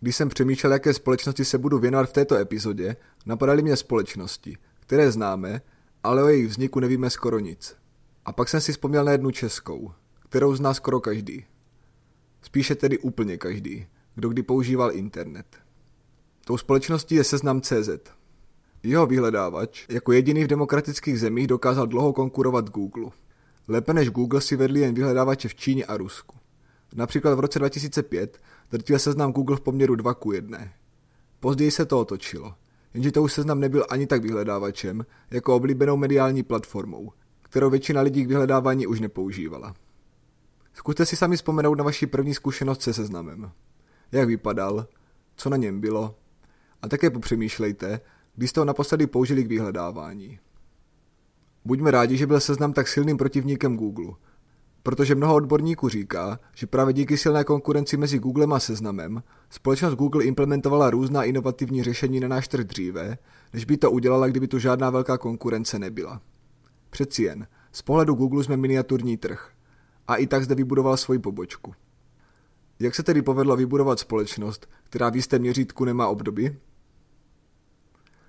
Když jsem přemýšlel, jaké společnosti se budu věnovat v této epizodě, napadaly mě společnosti, které známe, ale o jejich vzniku nevíme skoro nic. A pak jsem si vzpomněl na jednu českou, kterou zná skoro každý. Spíše tedy úplně každý, kdo kdy používal internet. Tou společností je seznam CZ. Jeho vyhledávač jako jediný v demokratických zemích dokázal dlouho konkurovat Google. Lépe než Google si vedli jen vyhledávače v Číně a Rusku. Například v roce 2005 drtil seznam Google v poměru 2 k 1. Později se to otočilo, jenže to už seznam nebyl ani tak vyhledávačem, jako oblíbenou mediální platformou, kterou většina lidí k vyhledávání už nepoužívala. Zkuste si sami vzpomenout na vaši první zkušenost se seznamem. Jak vypadal, co na něm bylo a také popřemýšlejte, když jste ho naposledy použili k vyhledávání. Buďme rádi, že byl seznam tak silným protivníkem Google, protože mnoho odborníků říká, že právě díky silné konkurenci mezi Googlem a seznamem společnost Google implementovala různá inovativní řešení na náš trh dříve, než by to udělala, kdyby tu žádná velká konkurence nebyla. Přeci jen, z pohledu Google jsme miniaturní trh a i tak zde vybudoval svoji pobočku. Jak se tedy povedlo vybudovat společnost, která v jistém měřítku nemá obdoby?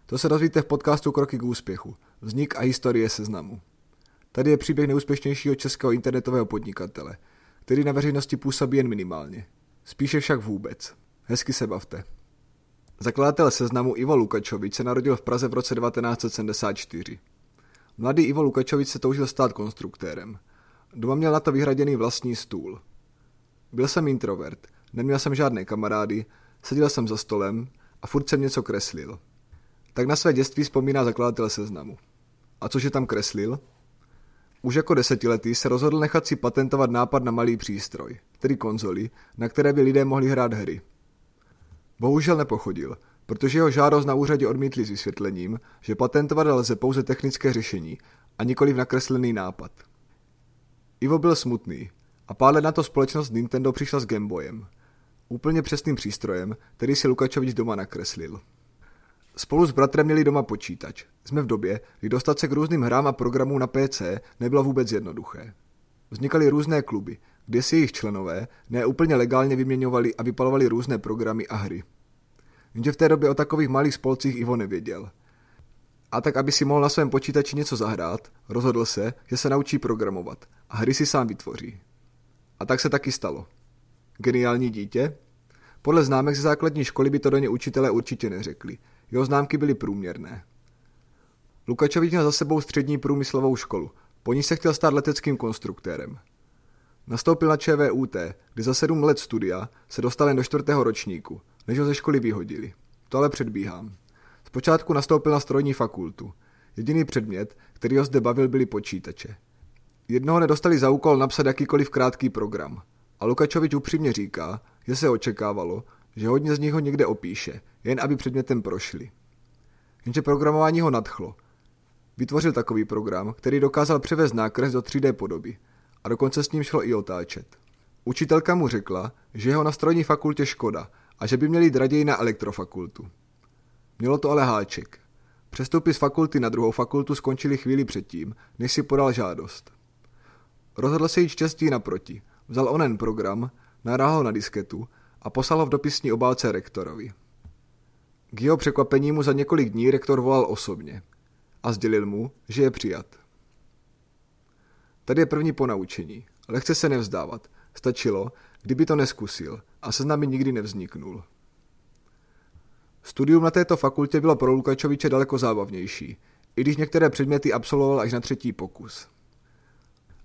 To se dozvíte v podcastu Kroky k úspěchu. Vznik a historie seznamu. Tady je příběh neúspěšnějšího českého internetového podnikatele, který na veřejnosti působí jen minimálně. Spíše však vůbec. Hezky se bavte. Zakladatel seznamu Ivo Lukačovič se narodil v Praze v roce 1974. Mladý Ivo Lukačovič se toužil stát konstruktérem. Doma měl na to vyhraděný vlastní stůl. Byl jsem introvert, neměl jsem žádné kamarády, seděl jsem za stolem a furt jsem něco kreslil. Tak na své dětství vzpomíná zakladatel seznamu. A cože tam kreslil? Už jako desetiletý se rozhodl nechat si patentovat nápad na malý přístroj, tedy konzoli, na které by lidé mohli hrát hry. Bohužel nepochodil, protože jeho žádost na úřadě odmítli s vysvětlením, že patentovat lze pouze technické řešení a nikoli v nakreslený nápad. Ivo byl smutný a pár let na to společnost Nintendo přišla s Gameboyem. Úplně přesným přístrojem, který si Lukačovič doma nakreslil. Spolu s bratrem měli doma počítač. Jsme v době, kdy dostat se k různým hrám a programům na PC nebylo vůbec jednoduché. Vznikaly různé kluby, kde si jejich členové neúplně legálně vyměňovali a vypalovali různé programy a hry. Jenže v té době o takových malých spolcích Ivo nevěděl. A tak, aby si mohl na svém počítači něco zahrát, rozhodl se, že se naučí programovat a hry si sám vytvoří. A tak se taky stalo. Geniální dítě? Podle známek ze základní školy by to do ně učitelé určitě neřekli. Jeho známky byly průměrné. Lukačovič měl za sebou střední průmyslovou školu. Po ní se chtěl stát leteckým konstruktérem. Nastoupil na ČVUT, kdy za sedm let studia se dostal jen do čtvrtého ročníku, než ho ze školy vyhodili. To ale předbíhám. Zpočátku nastoupil na strojní fakultu. Jediný předmět, který ho zde bavil, byly počítače. Jednoho nedostali za úkol napsat jakýkoliv krátký program. A Lukačovič upřímně říká, že se očekávalo, že hodně z nich ho někde opíše, jen aby předmětem prošli. Jenže programování ho nadchlo. Vytvořil takový program, který dokázal převést nákres do 3D podoby a dokonce s ním šlo i otáčet. Učitelka mu řekla, že jeho na strojní fakultě škoda a že by měli jít raději na elektrofakultu. Mělo to ale háček. Přestupy z fakulty na druhou fakultu skončily chvíli předtím, než si podal žádost. Rozhodl se jít štěstí naproti. Vzal onen program, nahrál ho na disketu a poslal ho v dopisní obálce rektorovi. K jeho překvapení mu za několik dní rektor volal osobně a sdělil mu, že je přijat. Tady je první ponaučení. Lehce se nevzdávat. Stačilo, kdyby to neskusil a se nikdy nevzniknul. Studium na této fakultě bylo pro Lukačoviče daleko zábavnější, i když některé předměty absolvoval až na třetí pokus.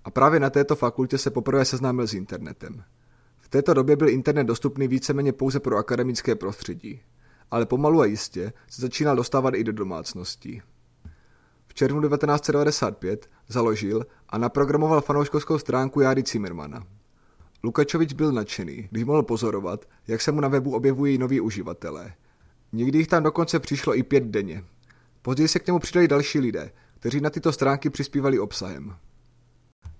A právě na této fakultě se poprvé seznámil s internetem. V této době byl internet dostupný víceméně pouze pro akademické prostředí, ale pomalu a jistě se začínal dostávat i do domácností. V červnu 1995 založil a naprogramoval fanouškovskou stránku Járy Zimmermana. Lukačovič byl nadšený, když mohl pozorovat, jak se mu na webu objevují noví uživatelé. Někdy jich tam dokonce přišlo i pět denně. Později se k němu přidali další lidé, kteří na tyto stránky přispívali obsahem.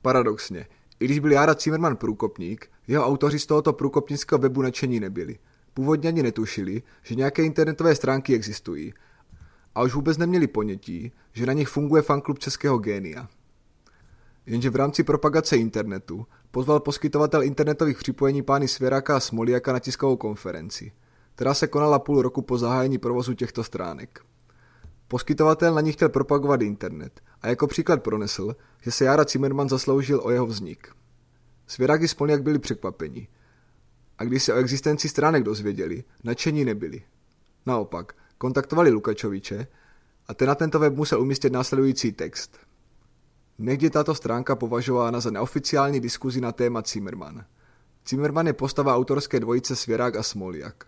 Paradoxně, i když byl Jára Zimmerman průkopník, jeho autoři z tohoto průkopnického webu nadšení nebyli. Původně ani netušili, že nějaké internetové stránky existují. A už vůbec neměli ponětí, že na nich funguje fanklub českého génia. Jenže v rámci propagace internetu pozval poskytovatel internetových připojení pány Svěraka a Smoliaka na tiskovou konferenci. která se konala půl roku po zahájení provozu těchto stránek. Poskytovatel na ní chtěl propagovat internet a jako příklad pronesl, že se Jara Zimmerman zasloužil o jeho vznik. Svěráky jak byli překvapeni. A když se o existenci stránek dozvěděli, nadšení nebyli. Naopak, kontaktovali Lukačoviče a ten na tento web musel umístit následující text. Je tato stránka považována za neoficiální diskuzi na téma Zimmerman. Zimmerman je postava autorské dvojice Svěrák a Smoljak.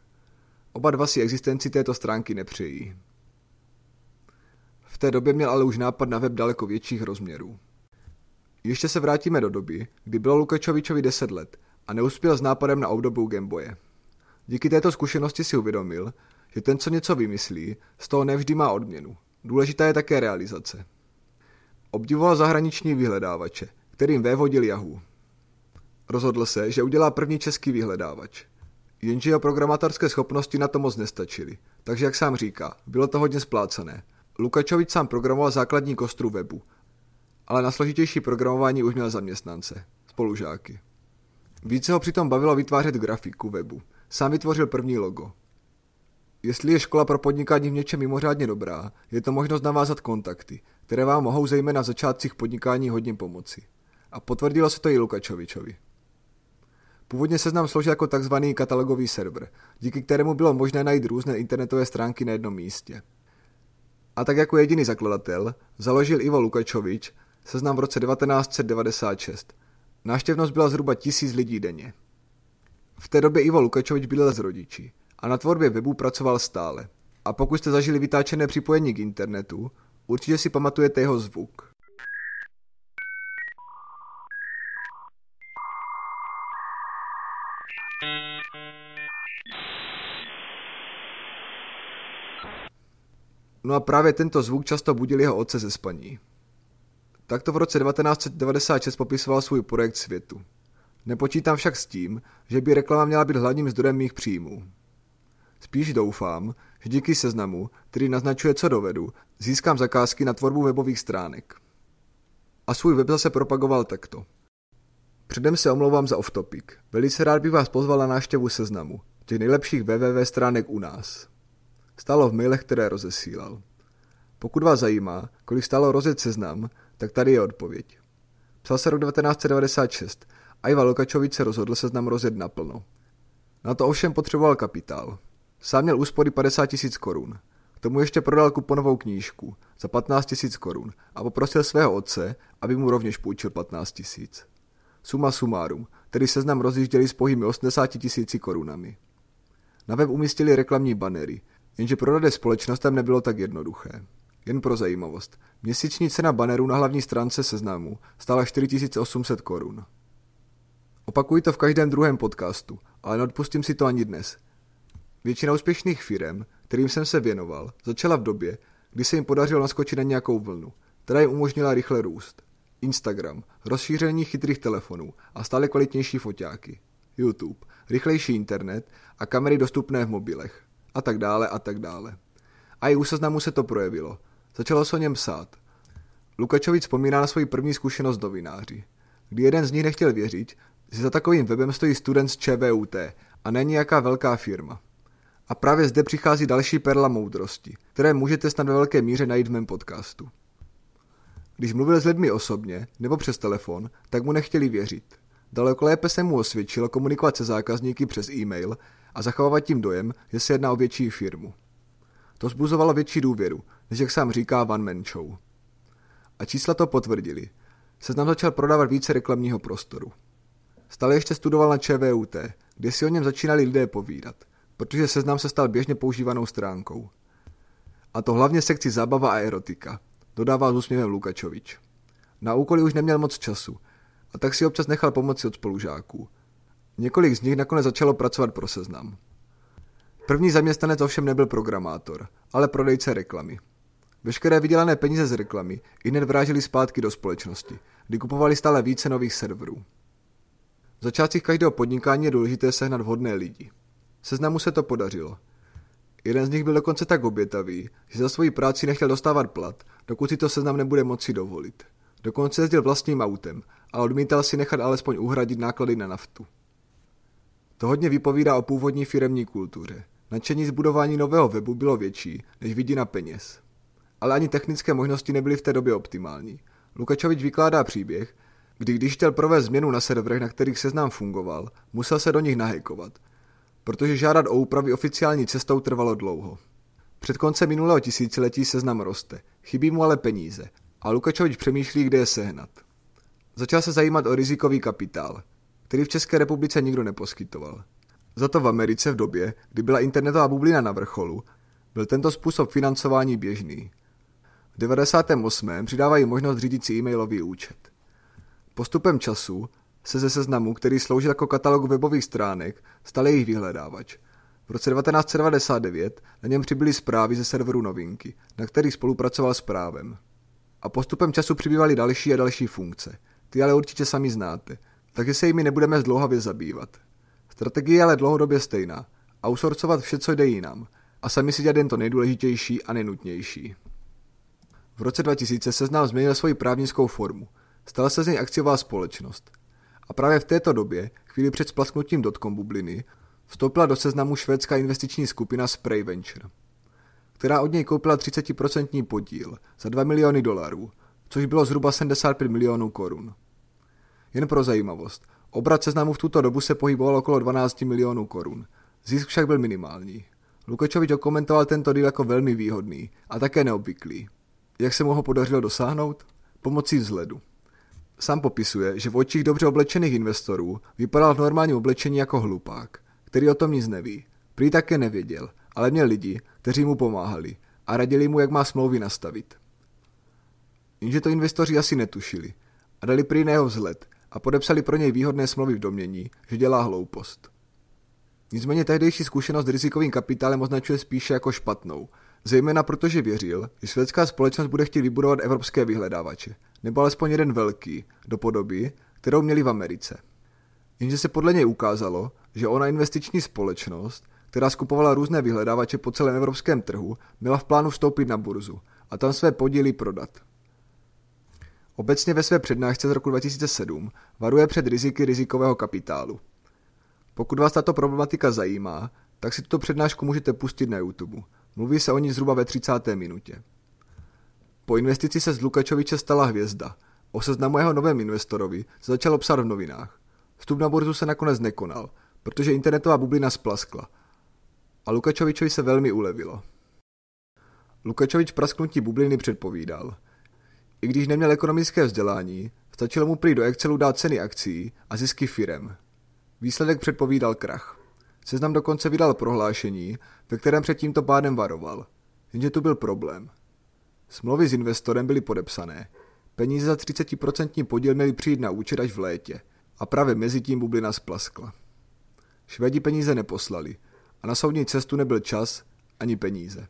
Oba dva si existenci této stránky nepřejí. Té době měl ale už nápad na web daleko větších rozměrů. Ještě se vrátíme do doby, kdy bylo Lukačovičovi 10 let a neuspěl s nápadem na obdobu Gameboye. Díky této zkušenosti si uvědomil, že ten, co něco vymyslí, z toho nevždy má odměnu. Důležitá je také realizace. Obdivoval zahraniční vyhledávače, kterým vévodil Yahoo. Rozhodl se, že udělá první český vyhledávač. Jenže jeho programátorské schopnosti na to moc nestačily, takže jak sám říká, bylo to hodně splácené. Lukačovič sám programoval základní kostru webu, ale na složitější programování už měl zaměstnance, spolužáky. Více ho přitom bavilo vytvářet grafiku webu. Sám vytvořil první logo. Jestli je škola pro podnikání v něčem mimořádně dobrá, je to možnost navázat kontakty, které vám mohou zejména v začátcích podnikání hodně pomoci. A potvrdilo se to i Lukačovičovi. Původně seznam sloužil jako tzv. katalogový server, díky kterému bylo možné najít různé internetové stránky na jednom místě. A tak jako jediný zakladatel založil Ivo Lukačovič seznam v roce 1996. Náštěvnost byla zhruba tisíc lidí denně. V té době Ivo Lukačovič bydlel s rodiči a na tvorbě webu pracoval stále. A pokud jste zažili vytáčené připojení k internetu, určitě si pamatujete jeho zvuk. No a právě tento zvuk často budil jeho otce ze spaní. Takto v roce 1996 popisoval svůj projekt světu. Nepočítám však s tím, že by reklama měla být hlavním zdrojem mých příjmů. Spíš doufám, že díky seznamu, který naznačuje, co dovedu, získám zakázky na tvorbu webových stránek. A svůj web zase propagoval takto. Předem se omlouvám za off-topic. Velice rád bych vás pozval na návštěvu seznamu, těch nejlepších www stránek u nás. Stálo v mailech, které rozesílal. Pokud vás zajímá, kolik stálo rozjet seznam, tak tady je odpověď. Psal se rok 1996 a Iva Lukačovič se rozhodl seznam rozjet naplno. Na to ovšem potřeboval kapitál. Sám měl úspory 50 tisíc korun. K tomu ještě prodal kuponovou knížku za 15 tisíc korun a poprosil svého otce, aby mu rovněž půjčil 15 tisíc. Suma sumárum, tedy seznam rozjížděli s pohými 80 tisíci korunami. Na web umístili reklamní banery, jenže prodat společnostem nebylo tak jednoduché. Jen pro zajímavost. Měsíční cena baneru na hlavní stránce seznamu stála 4800 korun. Opakuji to v každém druhém podcastu, ale neodpustím si to ani dnes. Většina úspěšných firm, kterým jsem se věnoval, začala v době, kdy se jim podařilo naskočit na nějakou vlnu, která jim umožnila rychle růst. Instagram, rozšíření chytrých telefonů a stále kvalitnější foťáky. YouTube, rychlejší internet a kamery dostupné v mobilech. A tak dále a tak dále. A i u seznamu se to projevilo. Začalo se o něm psát. Lukačovic vzpomíná na svoji první zkušenost novináři, kdy jeden z nich nechtěl věřit, že za takovým webem stojí student z ČVUT a není nějaká velká firma. A právě zde přichází další perla moudrosti, které můžete snad ve velké míře najít v mém podcastu. Když mluvil s lidmi osobně nebo přes telefon, tak mu nechtěli věřit. Daleko lépe se mu osvědčilo komunikovat se zákazníky přes e-mail a zachovávat tím dojem, že se jedná o větší firmu. To zbuzovalo větší důvěru, než jak sám říká Van Man Show. A čísla to potvrdili. Seznam začal prodávat více reklamního prostoru. Stále ještě studoval na ČVUT, kde si o něm začínali lidé povídat, protože seznam se stal běžně používanou stránkou. A to hlavně sekci zábava a erotika, dodává s úsměvem Lukačovič. Na úkoly už neměl moc času, a tak si občas nechal pomoci od spolužáků. Několik z nich nakonec začalo pracovat pro seznam. První zaměstnanec ovšem nebyl programátor, ale prodejce reklamy. Veškeré vydělané peníze z reklamy i hned vráželi zpátky do společnosti, kdy kupovali stále více nových serverů. V začátcích každého podnikání je důležité sehnat vhodné lidi. Seznamu se to podařilo. Jeden z nich byl dokonce tak obětavý, že za svoji práci nechtěl dostávat plat, dokud si to seznam nebude moci dovolit. Dokonce jezdil vlastním autem a odmítal si nechat alespoň uhradit náklady na naftu. To hodně vypovídá o původní firemní kultuře. Nadšení z budování nového webu bylo větší než vidina peněz. Ale ani technické možnosti nebyly v té době optimální. Lukačovič vykládá příběh, kdy když chtěl provést změnu na serverech, na kterých seznam fungoval, musel se do nich nahekovat, protože žádat o úpravy oficiální cestou trvalo dlouho. Před koncem minulého tisíciletí seznam roste, chybí mu ale peníze a Lukačovič přemýšlí, kde je sehnat. Začal se zajímat o rizikový kapitál, který v České republice nikdo neposkytoval. Za to v Americe v době, kdy byla internetová bublina na vrcholu, byl tento způsob financování běžný. V 98. přidávají možnost řídit si e-mailový účet. Postupem času se ze seznamu, který sloužil jako katalog webových stránek, stal jejich vyhledávač. V roce 1999 na něm přibyly zprávy ze serveru Novinky, na kterých spolupracoval s právem. A postupem času přibývaly další a další funkce. Ty ale určitě sami znáte, takže se jimi nebudeme zdlouhavě zabývat. Strategie je ale dlouhodobě stejná. Outsourcovat vše, co jde jinam. A sami si dělat jen to nejdůležitější a nejnutnější. V roce 2000 seznam změnil svoji právnickou formu. Stala se z něj akciová společnost. A právě v této době, chvíli před splasknutím dotcom bubliny, vstoupila do seznamu švédská investiční skupina Spray Venture, která od něj koupila 30% podíl za 2 miliony dolarů, což bylo zhruba 75 milionů korun. Jen pro zajímavost, obrat seznamu v tuto dobu se pohyboval okolo 12 milionů korun. Zisk však byl minimální. Lukačovič okomentoval tento díl jako velmi výhodný a také neobvyklý. Jak se mu ho podařilo dosáhnout? Pomocí vzhledu. Sám popisuje, že v očích dobře oblečených investorů vypadal v normálním oblečení jako hlupák, který o tom nic neví. Prý také nevěděl, ale měl lidi, kteří mu pomáhali a radili mu, jak má smlouvy nastavit. Jenže to investoři asi netušili a dali prý na jeho vzhled a podepsali pro něj výhodné smlouvy v domění, že dělá hloupost. Nicméně tehdejší zkušenost s rizikovým kapitálem označuje spíše jako špatnou, zejména protože věřil, že švédská společnost bude chtít vybudovat evropské vyhledávače, nebo alespoň jeden velký, do podoby, kterou měli v Americe. Jenže se podle něj ukázalo, že ona investiční společnost, která skupovala různé vyhledávače po celém evropském trhu, měla v plánu vstoupit na burzu a tam své podíly prodat. Obecně ve své přednášce z roku 2007 varuje před riziky rizikového kapitálu. Pokud vás tato problematika zajímá, tak si tuto přednášku můžete pustit na YouTube. Mluví se o ní zhruba ve 30. minutě. Po investici se z Lukačoviče stala hvězda. O seznamu jeho novém investorovi se začalo psát v novinách. Vstup na burzu se nakonec nekonal, protože internetová bublina splaskla. A Lukačovičovi se velmi ulevilo. Lukačovič prasknutí bubliny předpovídal – i když neměl ekonomické vzdělání, stačilo mu prý do Excelu dát ceny akcí a zisky firem. Výsledek předpovídal krach. Seznam dokonce vydal prohlášení, ve kterém před tímto pádem varoval. Jenže tu byl problém. Smlouvy s investorem byly podepsané. Peníze za 30% podíl měly přijít na účet až v létě a právě mezi tím bublina splaskla. Švédi peníze neposlali a na soudní cestu nebyl čas ani peníze.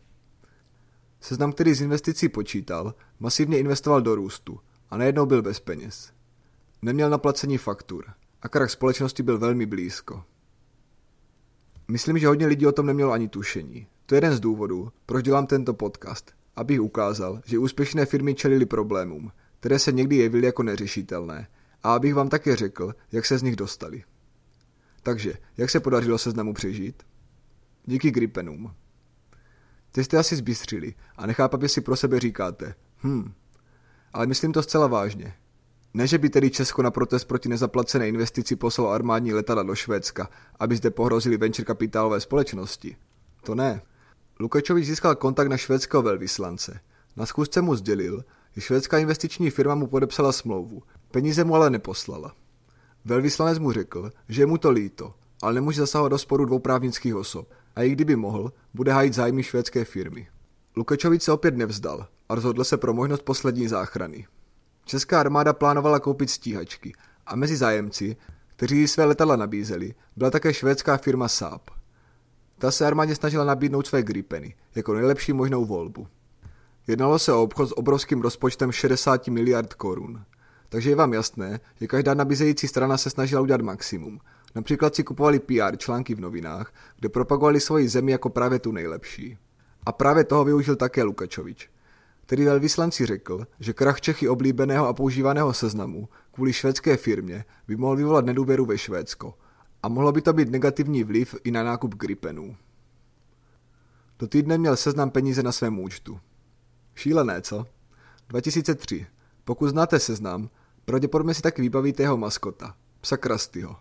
Seznam, který z investicí počítal, masivně investoval do růstu a najednou byl bez peněz. Neměl na placení faktur a krach společnosti byl velmi blízko. Myslím, že hodně lidí o tom nemělo ani tušení. To je jeden z důvodů, proč dělám tento podcast, abych ukázal, že úspěšné firmy čelili problémům, které se někdy jevily jako neřešitelné a abych vám také řekl, jak se z nich dostali. Takže, jak se podařilo seznamu přežít? Díky Gripenům. Ty jste asi zbystřili a nechápavě si pro sebe říkáte, hm, ale myslím to zcela vážně. Ne, že by tedy Česko na protest proti nezaplacené investici poslalo armádní letadla do Švédska, aby zde pohrozili venture kapitálové společnosti. To ne. Lukačovič získal kontakt na švédského velvyslance. Na schůzce mu sdělil, že švédská investiční firma mu podepsala smlouvu. Peníze mu ale neposlala. Velvyslanec mu řekl, že je mu to líto, ale nemůže zasahovat do sporu dvou právnických osob a i kdyby mohl, bude hájit zájmy švédské firmy. Lukačovič se opět nevzdal a rozhodl se pro možnost poslední záchrany. Česká armáda plánovala koupit stíhačky a mezi zájemci, kteří své letadla nabízeli, byla také švédská firma Saab. Ta se armádě snažila nabídnout své Gripeny jako nejlepší možnou volbu. Jednalo se o obchod s obrovským rozpočtem 60 miliard korun. Takže je vám jasné, že každá nabízející strana se snažila udělat maximum Například si kupovali PR články v novinách, kde propagovali svoji zemi jako právě tu nejlepší. A právě toho využil také Lukačovič, který velvyslanci řekl, že krach Čechy oblíbeného a používaného seznamu kvůli švédské firmě by mohl vyvolat nedůvěru ve Švédsko a mohlo by to být negativní vliv i na nákup Gripenů. Do týdne měl seznam peníze na svém účtu. Šílené, co? 2003. Pokud znáte seznam, pravděpodobně si taky vybavíte jeho maskota, psa Krastyho.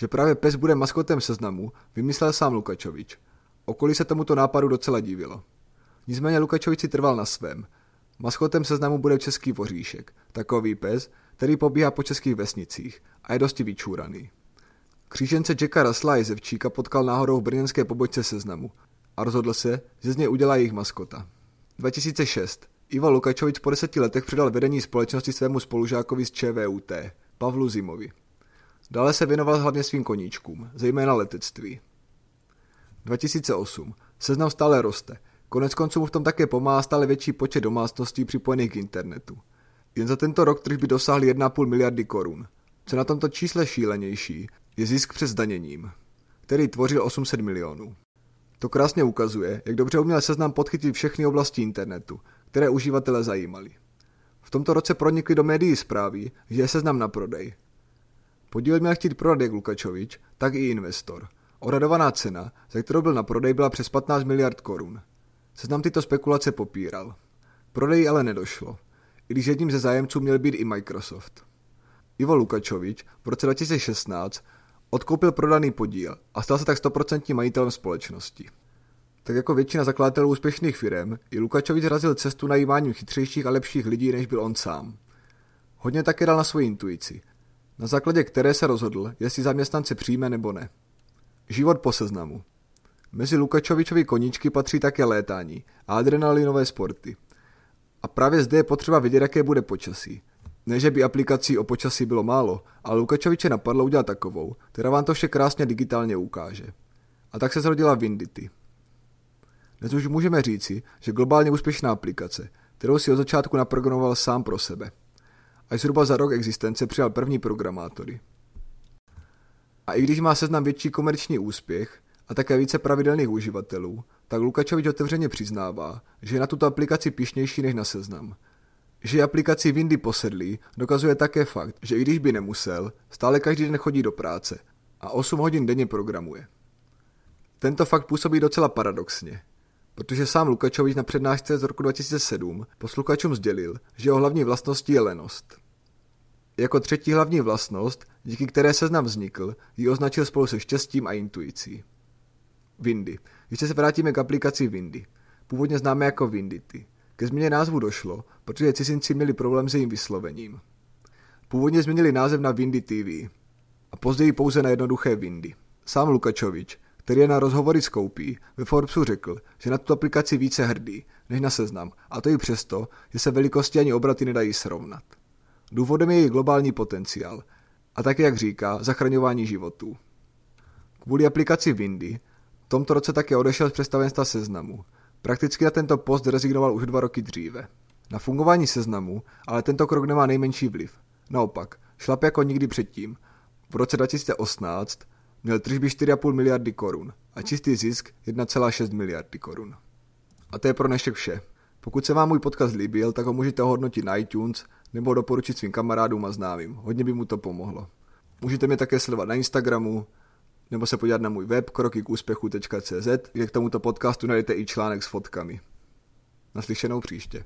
Že právě pes bude maskotem seznamu, vymyslel sám Lukačovič. Okolí se tomuto nápadu docela divilo. Nicméně Lukačovič si trval na svém. Maskotem seznamu bude český voříšek, takový pes, který pobíhá po českých vesnicích a je dosti vyčúraný. Křížence Jacka Rasla i Zevčíka potkal náhodou v brněnské pobočce seznamu a rozhodl se, že z něj udělá jejich maskota. 2006. Ivo Lukačovič po deseti letech předal vedení společnosti svému spolužákovi z ČVUT, Pavlu Zimovi. Dále se věnoval hlavně svým koníčkům, zejména letectví. 2008. Seznam stále roste. Konec konců mu v tom také pomáhá stále větší počet domácností připojených k internetu. Jen za tento rok tržby dosáhly 1,5 miliardy korun. Co na tomto čísle šílenější, je zisk přes daněním, který tvořil 800 milionů. To krásně ukazuje, jak dobře uměl seznam podchytit všechny oblasti internetu, které uživatele zajímaly. V tomto roce pronikly do médií zprávy, že je seznam na prodej. Podíl měl chtít prodat jak Lukačovič, tak i investor. Oradovaná cena, za kterou byl na prodej, byla přes 15 miliard korun. Seznam tyto spekulace popíral. Prodej ale nedošlo, i když jedním ze zájemců měl být i Microsoft. Ivo Lukačovič v roce 2016 odkoupil prodaný podíl a stal se tak 100% majitelem společnosti. Tak jako většina zakladatelů úspěšných firm, i Lukačovič razil cestu najímáním chytřejších a lepších lidí, než byl on sám. Hodně také dal na svoji intuici, na základě které se rozhodl, jestli zaměstnance přijme nebo ne. Život po seznamu. Mezi Lukačovičovi koníčky patří také létání a adrenalinové sporty. A právě zde je potřeba vědět, jaké bude počasí. Ne, že by aplikací o počasí bylo málo, ale Lukačoviče napadlo udělat takovou, která vám to vše krásně digitálně ukáže. A tak se zrodila Windity. Dnes už můžeme říci, že globálně úspěšná aplikace, kterou si od začátku naprogramoval sám pro sebe. Až zhruba za rok existence přijal první programátory. A i když má seznam větší komerční úspěch a také více pravidelných uživatelů, tak Lukačovič otevřeně přiznává, že je na tuto aplikaci pišnější než na seznam. Že je aplikaci Windy posedlý, dokazuje také fakt, že i když by nemusel, stále každý den chodí do práce a 8 hodin denně programuje. Tento fakt působí docela paradoxně, protože sám Lukačovič na přednášce z roku 2007 posluchačům sdělil, že jeho hlavní vlastností je lenost. Jako třetí hlavní vlastnost, díky které seznam vznikl, ji označil spolu se štěstím a intuicí. Windy. Ještě se vrátíme k aplikaci Windy. Původně známe jako Windity. Ke změně názvu došlo, protože cizinci měli problém s jejím vyslovením. Původně změnili název na Windy TV a později pouze na jednoduché Windy. Sám Lukačovič, který je na rozhovory s Koupí, ve Forbesu řekl, že na tuto aplikaci více hrdý, než na seznam, a to i přesto, že se velikosti ani obraty nedají srovnat. Důvodem je její globální potenciál a také, jak říká, zachraňování životů. Kvůli aplikaci Windy v tomto roce také odešel z představenstva seznamu. Prakticky na tento post rezignoval už dva roky dříve. Na fungování seznamu ale tento krok nemá nejmenší vliv. Naopak, šlap jako nikdy předtím. V roce 2018 měl tržby 4,5 miliardy korun a čistý zisk 1,6 miliardy korun. A to je pro dnešek vše. Pokud se vám můj podcast líbil, tak ho můžete hodnotit na iTunes nebo doporučit svým kamarádům a známým. Hodně by mu to pomohlo. Můžete mě také sledovat na Instagramu, nebo se podívat na můj web krokykúspechu.cz, kde k tomuto podcastu najdete i článek s fotkami. Naslyšenou příště.